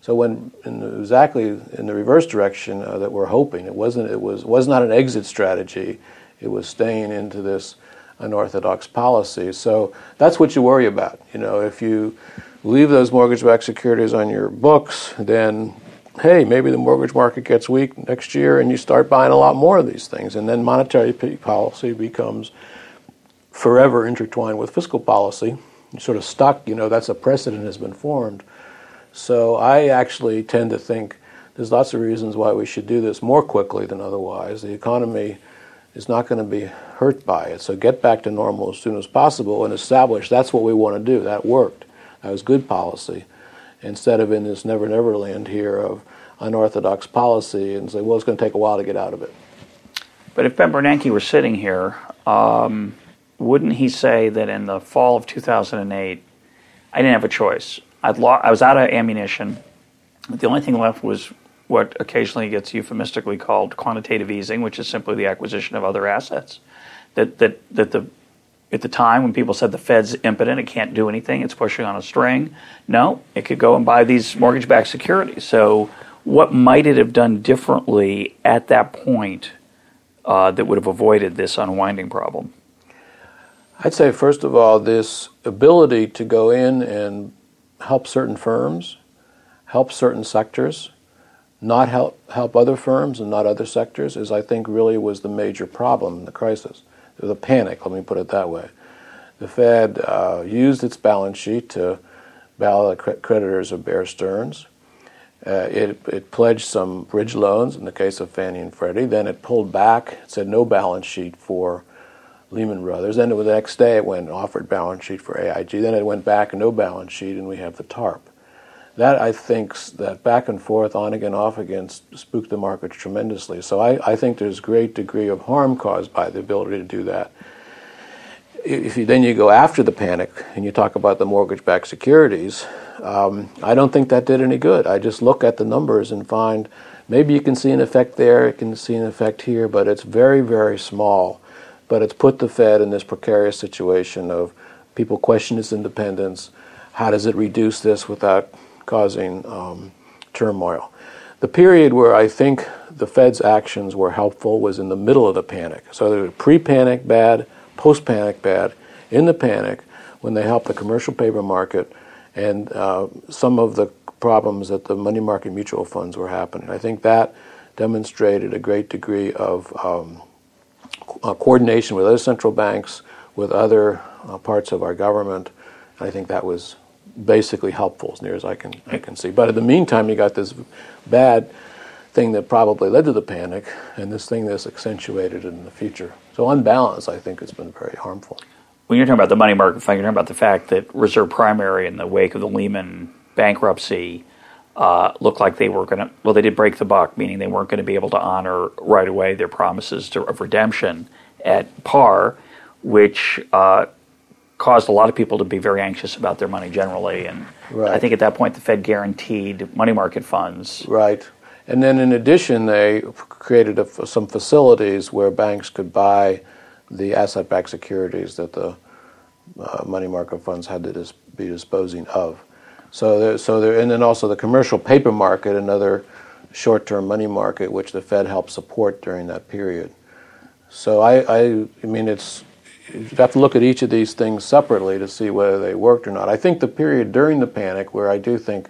So when in exactly in the reverse direction uh, that we're hoping, it wasn't. It was was not an exit strategy. It was staying into this unorthodox policy. So that's what you worry about. You know, if you leave those mortgage-backed securities on your books, then hey, maybe the mortgage market gets weak next year, and you start buying a lot more of these things, and then monetary policy becomes forever intertwined with fiscal policy. You're sort of stuck. You know, that's a precedent has been formed. So I actually tend to think there's lots of reasons why we should do this more quickly than otherwise. The economy is not going to be hurt by it. So get back to normal as soon as possible and establish that's what we want to do. That worked. That was good policy. Instead of in this never never land here of unorthodox policy and say, well, it's going to take a while to get out of it. But if Ben Bernanke were sitting here, um, wouldn't he say that in the fall of 2008, I didn't have a choice. I'd lo- I was out of ammunition. The only thing left was what occasionally gets euphemistically called quantitative easing, which is simply the acquisition of other assets. That that that the at the time when people said the Fed's impotent, it can't do anything, it's pushing on a string. No, it could go and buy these mortgage backed securities. So, what might it have done differently at that point uh, that would have avoided this unwinding problem? I'd say, first of all, this ability to go in and help certain firms, help certain sectors, not help, help other firms and not other sectors, is I think really was the major problem in the crisis. The panic, let me put it that way. The Fed uh, used its balance sheet to bail the creditors of Bear Stearns. Uh, it, it, pledged some bridge loans in the case of Fannie and Freddie. Then it pulled back, said no balance sheet for Lehman Brothers. Then the next day it went offered balance sheet for AIG. Then it went back no balance sheet, and we have the TARP. That I think that back and forth, on again, off again, spooked the markets tremendously. So I, I think there's a great degree of harm caused by the ability to do that. If you then you go after the panic and you talk about the mortgage-backed securities, um, I don't think that did any good. I just look at the numbers and find maybe you can see an effect there, you can see an effect here, but it's very, very small. But it's put the Fed in this precarious situation of people question its independence. How does it reduce this without causing um, turmoil? The period where I think the Fed's actions were helpful was in the middle of the panic. So there was pre-panic bad, post-panic bad. In the panic, when they helped the commercial paper market and uh, some of the problems that the money market mutual funds were happening. I think that demonstrated a great degree of um, uh, coordination with other central banks, with other uh, parts of our government. I think that was basically helpful as near as I can I can see. But in the meantime, you got this bad thing that probably led to the panic, and this thing that's accentuated in the future. So on balance, I think it's been very harmful when you're talking about the money market fund, you're talking about the fact that Reserve Primary, in the wake of the Lehman bankruptcy, uh, looked like they were going to, well, they did break the buck, meaning they weren't going to be able to honor right away their promises to, of redemption at par, which uh, caused a lot of people to be very anxious about their money generally. And right. I think at that point, the Fed guaranteed money market funds. Right. And then in addition, they created a, some facilities where banks could buy the asset-backed securities that the uh, money market funds had to dis- be disposing of. So there, so there, and then also the commercial paper market, another short-term money market, which the Fed helped support during that period. So I, I, I mean, it's you have to look at each of these things separately to see whether they worked or not. I think the period during the panic, where I do think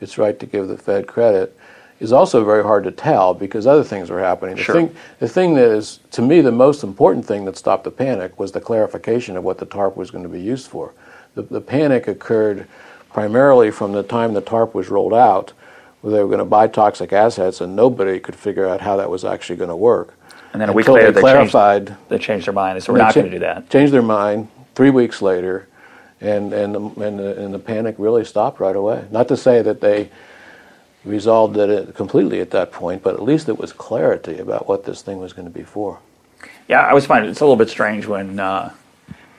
it's right to give the Fed credit, is also very hard to tell because other things were happening. The, sure. thing, the thing that is, to me, the most important thing that stopped the panic was the clarification of what the TARP was going to be used for. The, the panic occurred primarily from the time the TARP was rolled out, where they were going to buy toxic assets, and nobody could figure out how that was actually going to work. And then a week later, they, clarified, changed, they changed their mind. They said, "We're not cha- going to do that." Changed their mind. Three weeks later, and and the, and the, and the panic really stopped right away. Not to say that they resolved it completely at that point, but at least it was clarity about what this thing was going to be for. Yeah, I was finding it's a little bit strange when uh,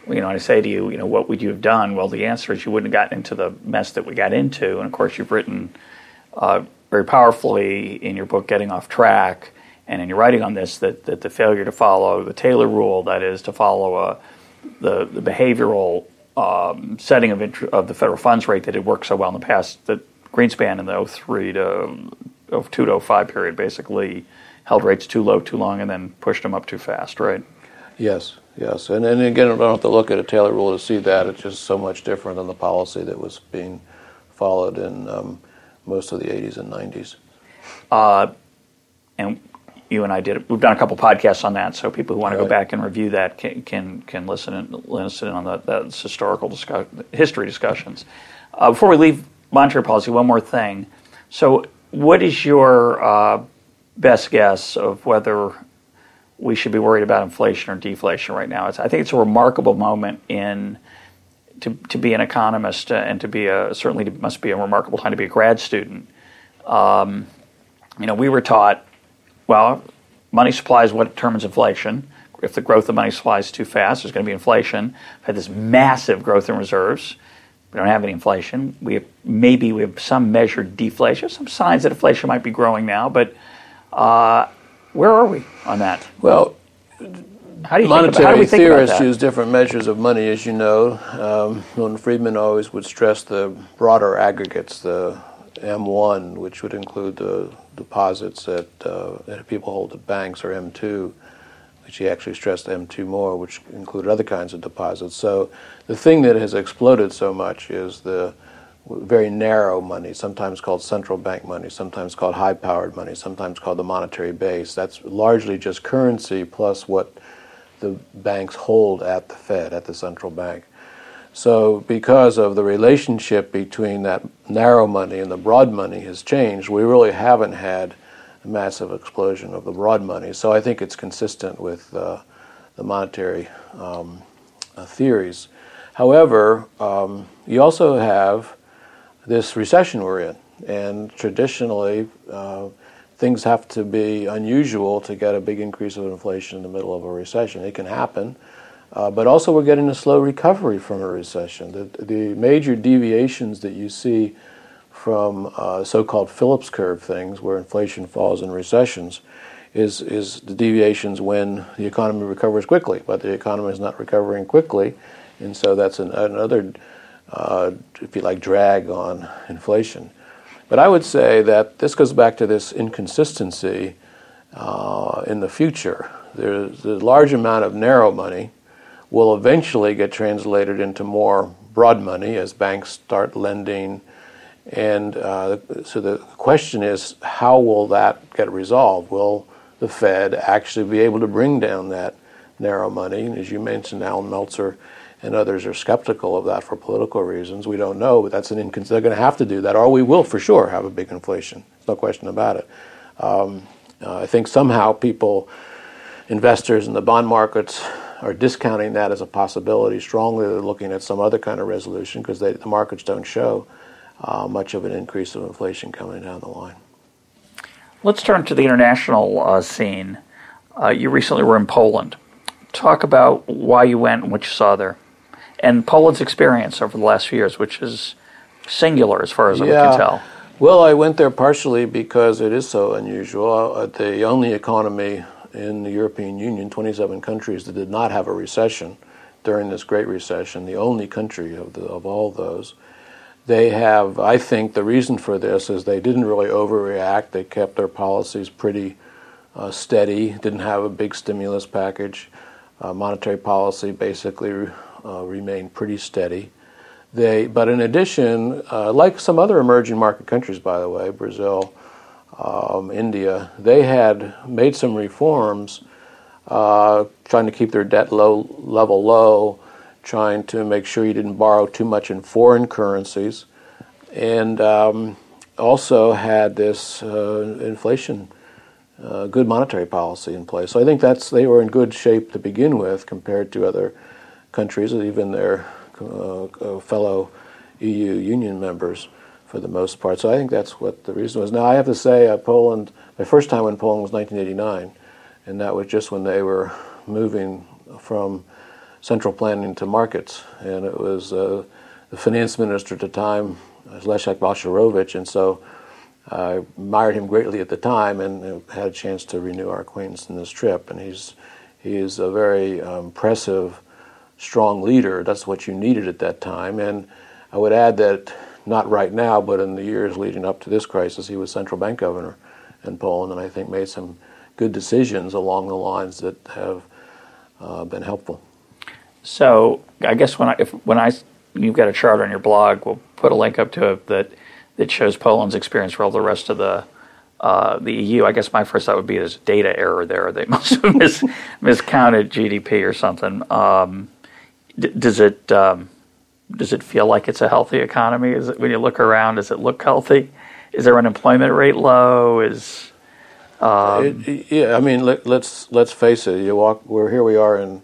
you know I say to you, you know, what would you have done? Well, the answer is you wouldn't have gotten into the mess that we got into, and of course you've written uh, very powerfully in your book, Getting Off Track, and in your writing on this that, that the failure to follow the Taylor rule, that is to follow a, uh, the the behavioral um, setting of, int- of the federal funds rate that had worked so well in the past, that Greenspan in the 03 to 02 to 05 period basically held rates too low too long and then pushed them up too fast, right? Yes, yes. And, and again, I don't have to look at a Taylor rule to see that. It's just so much different than the policy that was being followed in um, most of the 80s and 90s. Uh, and you and I did. We've done a couple podcasts on that, so people who want to go back and review that can can, can listen and listen on that that's historical discuss, history discussions. Uh, before we leave monetary policy, one more thing. So, what is your uh, best guess of whether we should be worried about inflation or deflation right now? It's, I think it's a remarkable moment in to, to be an economist and to be a certainly must be a remarkable time to be a grad student. Um, you know, we were taught, well, money supply is what determines inflation. If the growth of money supply is too fast, there's going to be inflation. We've had this massive growth in reserves. We don't have any inflation. We have, maybe we have some measured deflation, some signs that inflation might be growing now, but uh, where are we on that? Well, how do you monetary think about, how do we think theorists use different measures of money, as you know. Um, Milton Friedman always would stress the broader aggregates, the M1, which would include the deposits that, uh, that people hold at banks, or M2, which he actually stressed M2 more, which included other kinds of deposits. So the thing that has exploded so much is the very narrow money, sometimes called central bank money, sometimes called high powered money, sometimes called the monetary base. That's largely just currency plus what the banks hold at the Fed, at the central bank. So, because of the relationship between that narrow money and the broad money has changed, we really haven't had a massive explosion of the broad money. So, I think it's consistent with uh, the monetary um, uh, theories. However, um, you also have this recession we're in, and traditionally, uh, things have to be unusual to get a big increase of inflation in the middle of a recession. It can happen. Uh, but also, we're getting a slow recovery from a recession. The, the major deviations that you see from uh, so-called Phillips curve things, where inflation falls in recessions, is is the deviations when the economy recovers quickly. But the economy is not recovering quickly, and so that's an, another, uh, if you like, drag on inflation. But I would say that this goes back to this inconsistency uh, in the future. There's a large amount of narrow money will eventually get translated into more broad money as banks start lending. And uh, so the question is, how will that get resolved? Will the Fed actually be able to bring down that narrow money? And as you mentioned, Allan Meltzer and others are skeptical of that for political reasons. We don't know, but that's an they're going to have to do that, or we will for sure have a big inflation. No question about it. Um, uh, I think somehow people, investors in the bond markets, are discounting that as a possibility strongly. They're looking at some other kind of resolution because the markets don't show uh, much of an increase of inflation coming down the line. Let's turn to the international uh, scene. Uh, you recently were in Poland. Talk about why you went and what you saw there, and Poland's experience over the last few years, which is singular as far as yeah. we can tell. Well, I went there partially because it is so unusual. Uh, the only economy in the European Union, 27 countries that did not have a recession during this Great Recession, the only country of, the, of all those. They have, I think, the reason for this is they didn't really overreact. They kept their policies pretty uh, steady, didn't have a big stimulus package. Uh, monetary policy basically uh, remained pretty steady. They, but in addition, uh, like some other emerging market countries, by the way, Brazil, um, India, they had made some reforms uh, trying to keep their debt low, level low, trying to make sure you didn't borrow too much in foreign currencies, and um, also had this uh, inflation, uh, good monetary policy in place. So I think that's they were in good shape to begin with compared to other countries, even their uh, uh, fellow EU Union members for the most part. So I think that's what the reason was. Now I have to say, uh, Poland. My first time in Poland was 1989, and that was just when they were moving from central planning to markets, and it was uh, the finance minister at the time, was Leszek Balcerowicz, and so I admired him greatly at the time, and had a chance to renew our acquaintance in this trip. And he's he is a very um, impressive, strong leader. That's what you needed at that time, and I would add that not right now, but in the years leading up to this crisis, he was central bank governor in Poland, and I think made some good decisions along the lines that have uh, been helpful. So I guess when I if when I you've got a chart on your blog, we'll put a link up to it that that shows Poland's experience for all the rest of the uh, the EU. I guess my first thought would be there's data error there. They must have mis- miscounted GDP or something. Um, d- does it um, does it feel like it's a healthy economy? Is it when you look around? Does it look healthy? Is their unemployment rate low? Is um, it, yeah, I mean, let, us let's, let's face it. You walk. We're here. We are in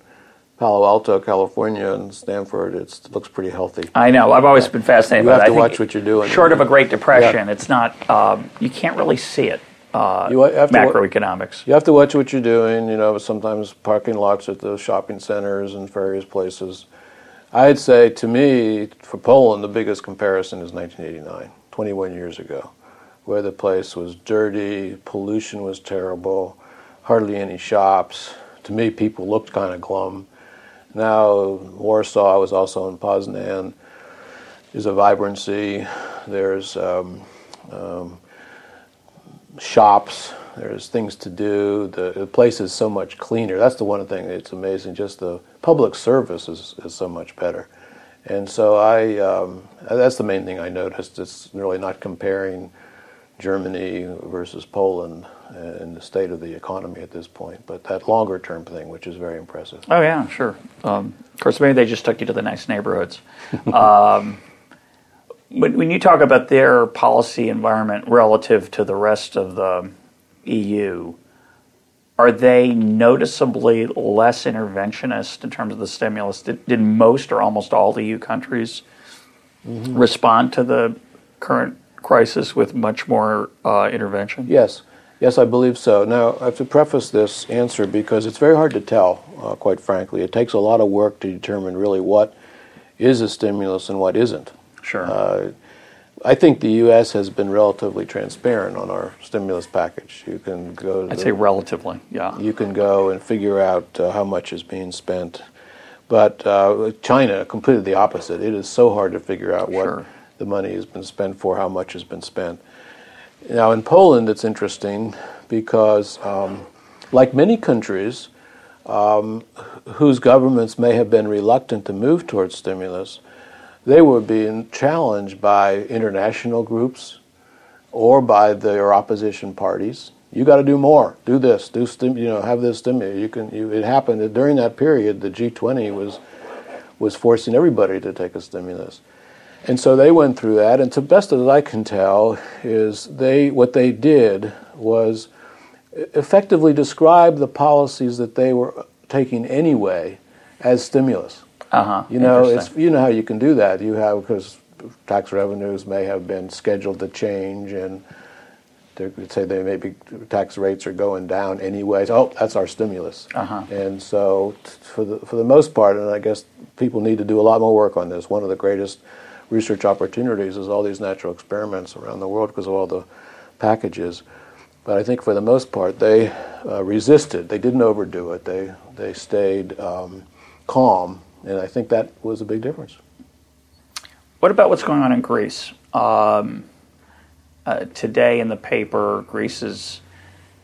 Palo Alto, California, and Stanford. It's, it looks pretty healthy. I know. I've always been fascinated. You by have to watch what you're doing. Short of a Great Depression, yeah. it's not. Um, you can't really see it. Uh, you have macroeconomics. To, you have to watch what you're doing. You know, sometimes parking lots at the shopping centers and various places. I'd say to me, for Poland, the biggest comparison is 1989, 21 years ago, where the place was dirty, pollution was terrible, hardly any shops, to me, people looked kind of glum. Now, Warsaw, I was also in Poznan, there's a vibrancy, there's um, um, shops, there's things to do. The, the, place is so much cleaner. That's the one thing. It's amazing. Just the public service is, is so much better. And so I, um, that's the main thing I noticed. It's really not comparing Germany versus Poland in the state of the economy at this point, but that longer term thing, which is very impressive. Oh yeah, sure. Um, of course, maybe they just took you to the nice neighborhoods. um, when, when you talk about their policy environment relative to the rest of the EU, are they noticeably less interventionist in terms of the stimulus? Did, did most or almost all the EU countries mm-hmm. respond to the current crisis with much more uh, intervention? Yes. Yes, I believe so. Now, I have to preface this answer because it's very hard to tell, uh, quite frankly. It takes a lot of work to determine really what is a stimulus and what isn't. Sure. Uh, I think the U.S. has been relatively transparent on our stimulus package. You can go. I'd the, say relatively, yeah. You can go and figure out uh, how much is being spent, but uh, China completely the opposite. It is so hard to figure out what sure. the money has been spent for, how much has been spent. Now in Poland, it's interesting because, um, like many countries, um, whose governments may have been reluctant to move towards stimulus they were being challenged by international groups or by their opposition parties. You got to do more. Do this. Do stim- you know have this stimulus. You can. You, it happened that during that period, the G20 was was forcing everybody to take a stimulus, and so they went through that. And to best as I can tell, is they what they did was effectively describe the policies that they were taking anyway as stimulus. Uh-huh. You know, it's you know how you can do that. You have because tax revenues may have been scheduled to change, and say they maybe tax rates are going down anyways. Oh, that's our stimulus. Uh-huh. And so, for the for the most part, and I guess people need to do a lot more work on this. One of the greatest research opportunities is all these natural experiments around the world because of all the packages. But I think for the most part, they uh, resisted. They didn't overdo it. They they stayed um, calm and I think that was a big difference. What about what's going on in Greece? Um, uh, today in the paper, Greece has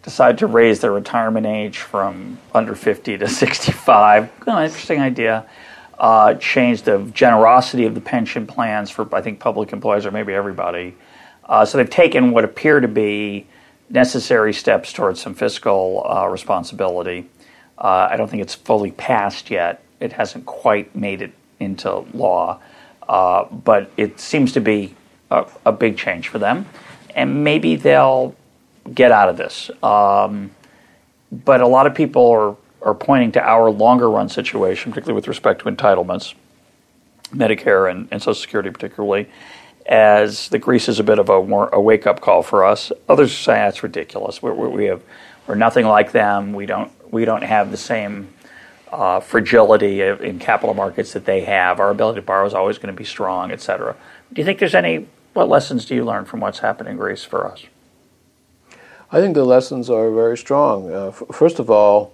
decided to raise their retirement age from under 50 to 65. Oh, interesting idea. Uh, change the generosity of the pension plans for, I think, public employees or maybe everybody. Uh, so they've taken what appear to be necessary steps towards some fiscal uh, responsibility. Uh, I don't think it's fully passed yet, it hasn't quite made it into law, uh, but it seems to be a, a, big change for them, and maybe they'll get out of this. Um, but a lot of people are are pointing to our longer run situation, particularly with respect to entitlements, Medicare and, and Social Security particularly, as the Greece is a bit of a, a wake up call for us. Others say that's ridiculous. We're, we have we're nothing like them. We don't we don't have the same uh, fragility in capital markets that they have. Our ability to borrow is always going to be strong, et cetera. Do you think there's any, what lessons do you learn from what's happened in Greece for us? I think the lessons are very strong. Uh, f- first of all,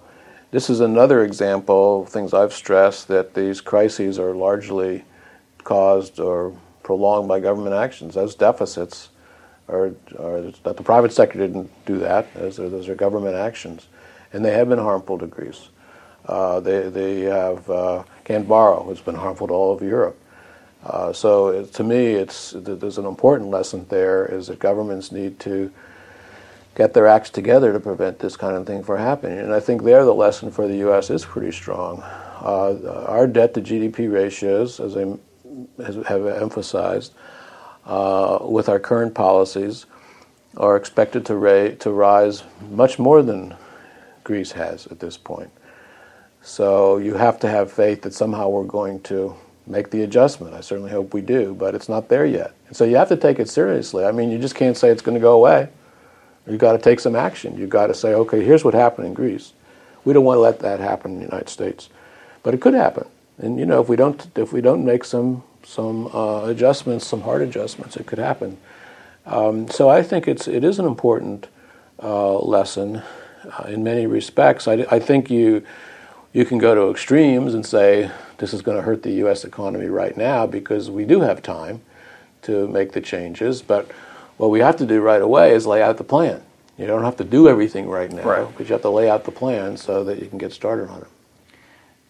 this is another example of things I've stressed that these crises are largely caused or prolonged by government actions. Those deficits are, are that the private sector didn't do that. Those are, those are government actions, and they have been harmful to Greece. Uh, they, they have uh, can't borrow. It's been harmful to all of Europe. Uh, so it, to me, it's there's an important lesson there is that governments need to get their acts together to prevent this kind of thing from happening. And I think there the lesson for the U.S. is pretty strong. Uh, our debt to GDP ratios, as I have emphasized, uh, with our current policies, are expected to, ra- to rise much more than Greece has at this point. So you have to have faith that somehow we're going to make the adjustment. I certainly hope we do, but it's not there yet. And so you have to take it seriously. I mean, you just can't say it's going to go away. You've got to take some action. You've got to say, okay, here's what happened in Greece. We don't want to let that happen in the United States, but it could happen. And you know, if we don't, if we don't make some some uh, adjustments, some hard adjustments, it could happen. Um, so I think it's it is an important uh, lesson, uh, in many respects. I, I think you you can go to extremes and say this is going to hurt the U.S. economy right now because we do have time to make the changes. But what we have to do right away is lay out the plan. You don't have to do everything right now, right. but you have to lay out the plan so that you can get started on it.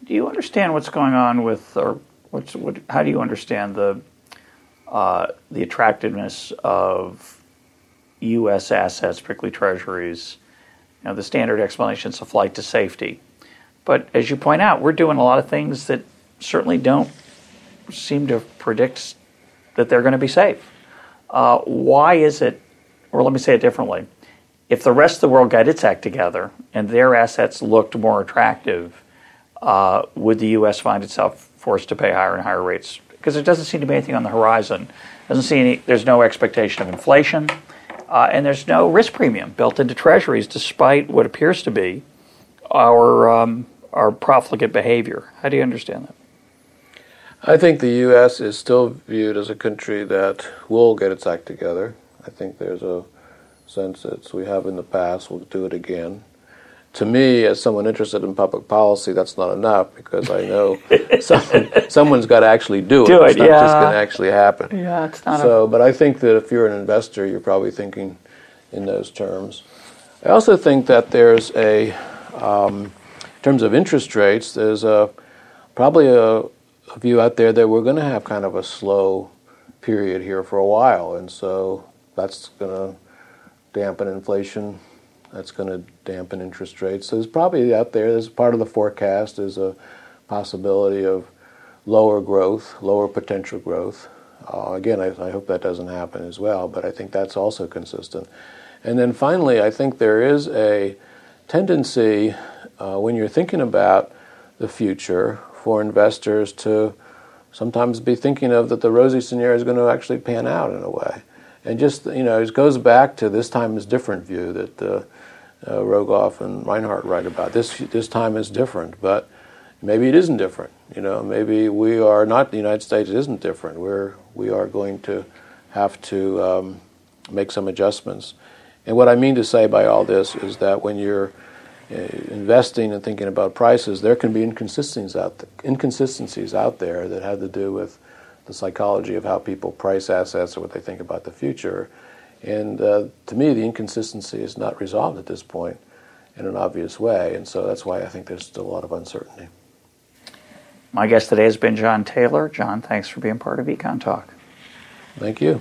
Do you understand what's going on with, or what's, what, how do you understand the uh, the attractiveness of U.S. assets, particularly treasuries? You know, the standard explanation is a flight to safety. But as you point out, we're doing a lot of things that certainly don't seem to predict that they're going to be safe. Uh, why is it, or let me say it differently, if the rest of the world got its act together and their assets looked more attractive, uh, would the U.S. find itself forced to pay higher and higher rates? Because there doesn't seem to be anything on the horizon. Doesn't see any. There's no expectation of inflation, uh, and there's no risk premium built into Treasuries, despite what appears to be our um, our profligate behavior. How do you understand that? I think the U.S. is still viewed as a country that will get its act together. I think there's a sense that we have in the past, we'll do it again. To me, as someone interested in public policy, that's not enough because I know someone, someone's got to actually do it. Do it, it's not yeah. just going to actually happen. Yeah, it's not. So, but I think that if you're an investor, you're probably thinking in those terms. I also think that there's a, um, in terms of interest rates, there's a probably a a view out there that we're going to have kind of a slow period here for a while, and so that's going to dampen inflation. That's going to dampen interest rates. So there's probably out there, as part of the forecast, is a possibility of lower growth, lower potential growth. Uh, again, I, I hope that doesn't happen as well, but I think that's also consistent. And then finally, I think there is a tendency uh, when you're thinking about the future for investors to sometimes be thinking of that the rosy scenario is going to actually pan out in a way. And just, you know, it goes back to this time is different view that uh, uh, Rogoff and Reinhart write about. This, this time is different, but maybe it isn't different. You know, maybe we are not the United States. Isn't different. We're we are going to have to um, make some adjustments. And what I mean to say by all this is that when you're investing and thinking about prices, there can be inconsistencies out th- inconsistencies out there that have to do with the psychology of how people price assets or what they think about the future. And uh, to me, the inconsistency is not resolved at this point in an obvious way, and so that's why I think there's still a lot of uncertainty. My guest today has been John Taylor. John, thanks for being part of Econ Talk. Thank you.